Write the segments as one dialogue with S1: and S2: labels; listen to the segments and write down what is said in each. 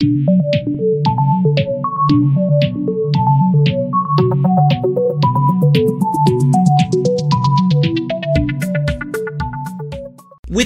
S1: With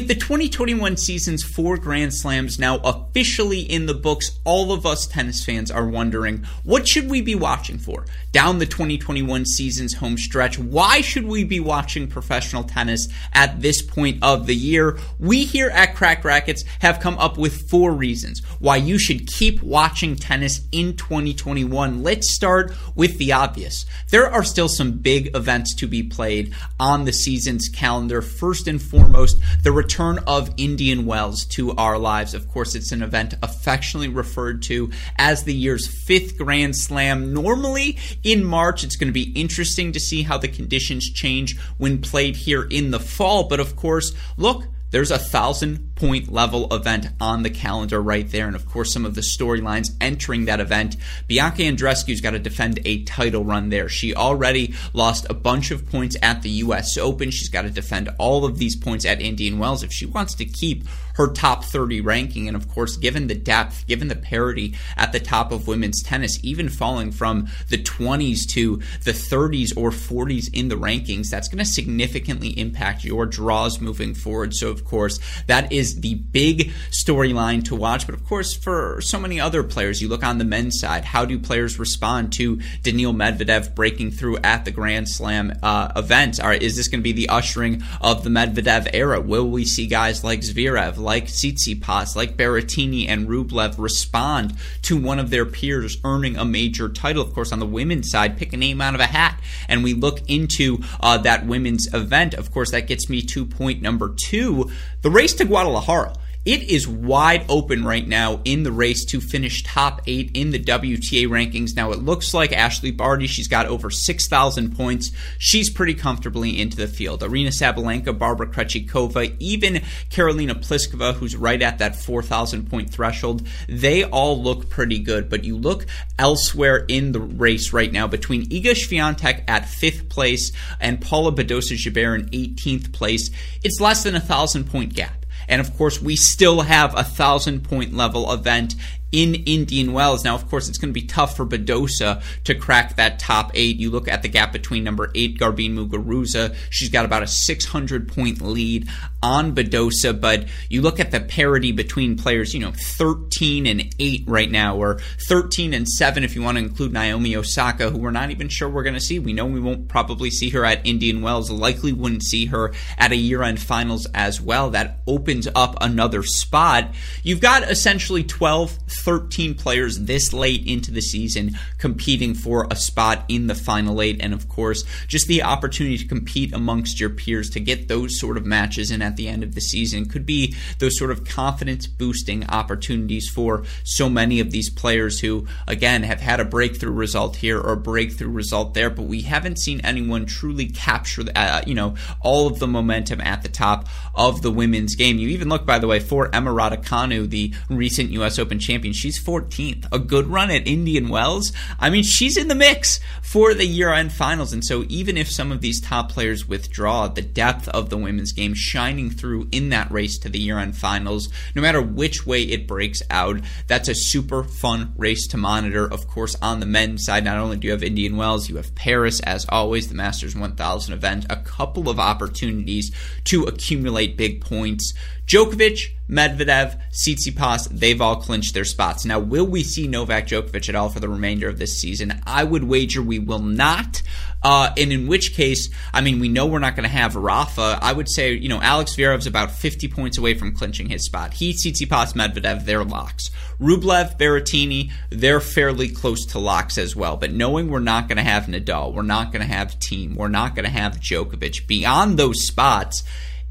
S1: the 2021 season's four Grand Slams now officially in the books, all of us tennis fans are wondering what should we be watching for down the 2021 season's home stretch? Why should we be watching professional tennis at this point of the year? We here at Cracked Racquets have come up with four reasons why you should keep watching tennis in 2021. Let's start with the obvious. There are still some big events to be played on the season's calendar. First and foremost, the return of Indian Wells to our lives. Of course, it's an event affectionately referred to as the year's fifth Grand Slam. Normally in March, it's going to be interesting to see how the conditions change when played here in the fall. But of course, look, there's a thousand point level event on the calendar right there. And of course, some of the storylines entering that event. Bianca Andreescu's got to defend a title run there. She already lost a bunch of points at the U.S. Open. She's got to defend all of these points at Indian Wells if she wants to keep her top 30 ranking. And of course, given the depth, given the parity at the top of women's tennis, even falling from the 20s to the 30s or 40s in the rankings, that's going to significantly impact your draws moving forward. So, of course, that is the big storyline to watch. But of course, for so many other players, you look on the men's side, how do players respond to Daniil Medvedev breaking through at the Grand Slam uh, event? Are, is this going to be the ushering of the Medvedev era? Will we see guys like Zverev, like Tsitsipas, like Berrettini and Rublev respond to one of their peers earning a major title. Of course, on the women's side, pick a name out of a hat, and we look into uh, that women's event. Of course, that gets me to point number two: the race to Guadalajara. It is wide open right now in the race to finish top eight in the WTA rankings. Now, it looks like Ashleigh Barty, she's got over 6,000 points. She's pretty comfortably into the field. Aryna Sabalenka, Barbara Krejcikova, even Karolina Pliskova, who's right at that 4,000 point threshold, they all look pretty good. But you look elsewhere in the race right now between Iga Swiatek at fifth place and Paula Badosa Gibert in 18th place. It's less than a thousand point gap. And of course, we still have a thousand point level event in Indian Wells. Now, of course, it's going to be tough for Badosa to crack that top eight. You look at the gap between number eight, Garbine Muguruza. She's got about a 600 point lead on Badosa, but you look at the parity between players, you know, 13 and 8 right now, or 13 and 7 if you want to include Naomi Osaka, who we're not even sure we're going to see. We know we won't probably see her at Indian Wells, likely wouldn't see her at a year end finals as well. That opens up another spot. You've got essentially 12, 13 players this late into the season competing for a spot in the final eight. And of course, just the opportunity to compete amongst your peers to get those sort of matches in at the end of the season could be those sort of confidence boosting opportunities for so many of these players who, again, have had a breakthrough result here or a breakthrough result there, but we haven't seen anyone truly capture, uh, you know, all of the momentum at the top of the women's game. You even look, by the way, for Emma Raducanu, the recent U.S. Open champion She's 14th. A good run at Indian Wells. I mean, she's in the mix for the year end finals. And so, even if some of these top players withdraw, the depth of the women's game shining through in that race to the year end finals, no matter which way it breaks out, that's a super fun race to monitor. Of course, on the men's side, not only do you have Indian Wells, you have Paris, as always, the Masters 1000 event, a couple of opportunities to accumulate big points. Djokovic, Medvedev, Tsitsipas, they've all clinched their spots. Now, will we see Novak Djokovic at all for the remainder of this season? I would wager we will not. Uh, and in which case, I mean, we know we're not going to have Rafa. I would say, you know, Alex Zverev's about 50 points away from clinching his spot. He, Tsitsipas, Medvedev, they're locks. Rublev, Berrettini, they're fairly close to locks as well. But knowing we're not going to have Nadal, we're not going to have Thiem, we're not going to have Djokovic, beyond those spots,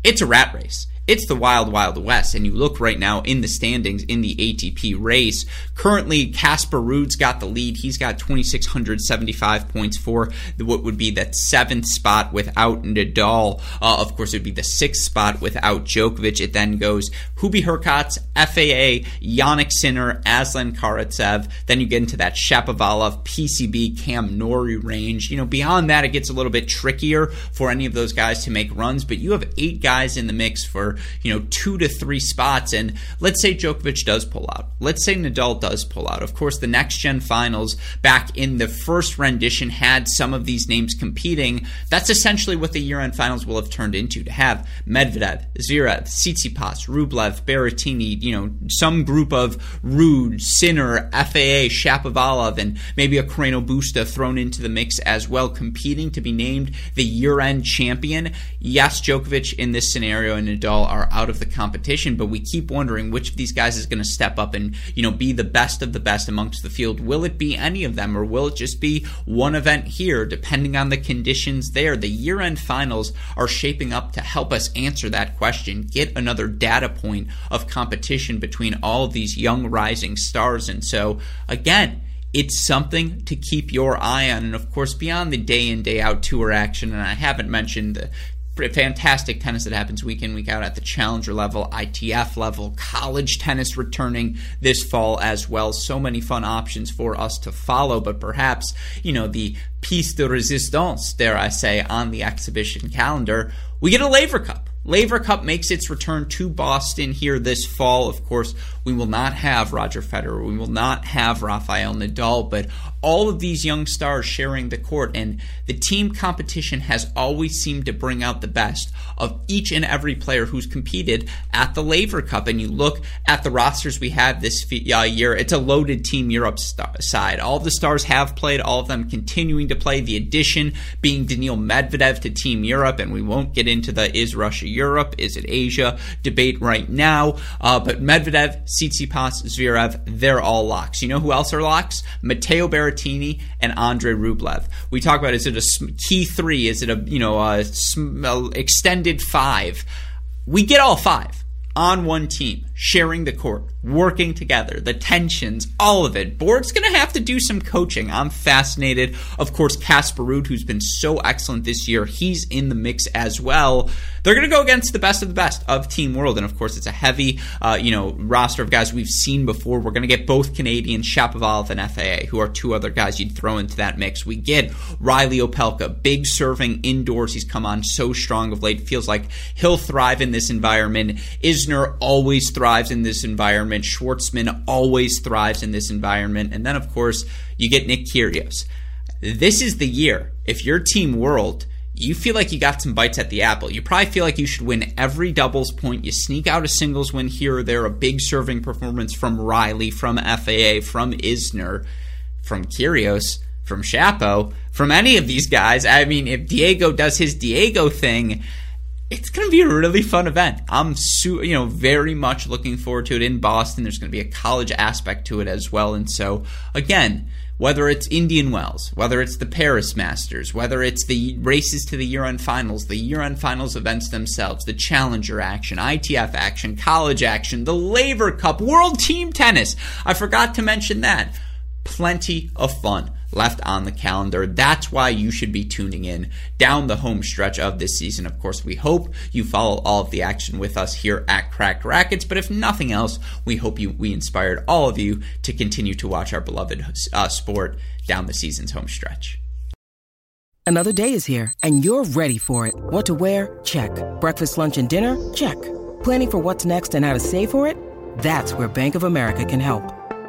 S1: it's a rat race. It's the wild, wild west. And you look right now in the standings in the ATP race. Currently, Casper Ruud's got the lead. He's got 2,675 points for what would be that seventh spot without Nadal. Uh, of course, it would be the sixth spot without Djokovic. It then goes Hubie Hurkacz, FAA, Jannik Sinner, Aslan Karatsev. Then you get into that Shapovalov, PCB, Cam Norrie range. You know, beyond that, it gets a little bit trickier for any of those guys to make runs, but you have eight guys in the mix for, you know, two to three spots. And let's say Djokovic does pull out. Let's say Nadal does pull out. Of course, the next gen finals back in the first rendition had some of these names competing. That's essentially what the year end finals will have turned into to have Medvedev, Zverev, Tsitsipas, Rublev, Berrettini, you know, some group of Ruud, Sinner, FAA, Shapovalov, and maybe a Carreno Busta thrown into the mix as well, competing to be named the year end champion. Yes, Djokovic in this scenario and Nadal are out of the competition, but we keep wondering which of these guys is going to step up and, you know, be the best of the best amongst the field. Will it be any of them or will it just be one event here, depending on the conditions there? The year end finals are shaping up to help us answer that question, get another data point of competition between all these young rising stars. And so, again, it's something to keep your eye on. And of course, beyond the day in, day out tour action, and I haven't mentioned the fantastic tennis that happens week in, week out at the challenger level, ITF level, college tennis returning this fall as well. So many fun options for us to follow, but perhaps, you know, the piece de resistance, dare I say, on the exhibition calendar, we get a Laver Cup. Laver Cup makes its return to Boston here this fall. Of course, we will not have Roger Federer. We will not have Rafael Nadal, but all of these young stars sharing the court. And the team competition has always seemed to bring out the best of each and every player who's competed at the Laver Cup. And you look at the rosters we have this uh, year, it's a loaded Team Europe side. All the stars have played, all of them continuing to play. The addition being Daniil Medvedev to Team Europe, and we won't get into the is Russia Europe, is it Asia debate right now. Uh, but Medvedev, Tsitsipas, Zverev, they're all locks. You know who else are locks? Matteo Berrettini and Andre Rublev. We talk about is it a key three? Is it a you know a, a extended five? We get all five on one team, sharing the court, working together, the tensions, all of it. Borg's going to have to do some coaching. I'm fascinated. Of course, Casper Ruud, who's been so excellent this year, he's in the mix as well. They're going to go against the best of the best of Team World, and of course, it's a heavy, uh, you know, roster of guys we've seen before. We're going to get both Canadians, Shapovalov and FAA, who are two other guys you'd throw into that mix. We get Reilly Opelka, big serving indoors. He's come on so strong of late. Feels like he'll thrive in this environment. Isner always thrives in this environment. Schwartzman always thrives in this environment. And then, of course, you get Nick Kyrgios. This is the year. If you're Team World, you feel like you got some bites at the apple. You probably feel like you should win every doubles point. You sneak out a singles win here or there, a big serving performance from Reilly, from FAA, from Isner, from Kyrgios, from Shapo, from any of these guys. I mean, if Diego does his Diego thing, it's going to be a really fun event. I'm su- you know very much looking forward to it in Boston. There's going to be a college aspect to it as well, and so again, whether it's Indian Wells, whether it's the Paris Masters, whether it's the races to the year-end finals, the year-end finals events themselves, the Challenger action, ITF action, college action, the Laver Cup, World Team Tennis. I forgot to mention that. Plenty of fun left on the calendar. That's why you should be tuning in down the home stretch of this season. Of course, we hope you follow all of the action with us here at Cracked Racquets, but if nothing else, we hope you we inspired all of you to continue to watch our beloved uh, sport down the season's home stretch.
S2: Another day is here and you're ready for it. What to wear? Check. Breakfast, lunch and dinner? Check. Planning for what's next and how to save for it? That's where Bank of America can help.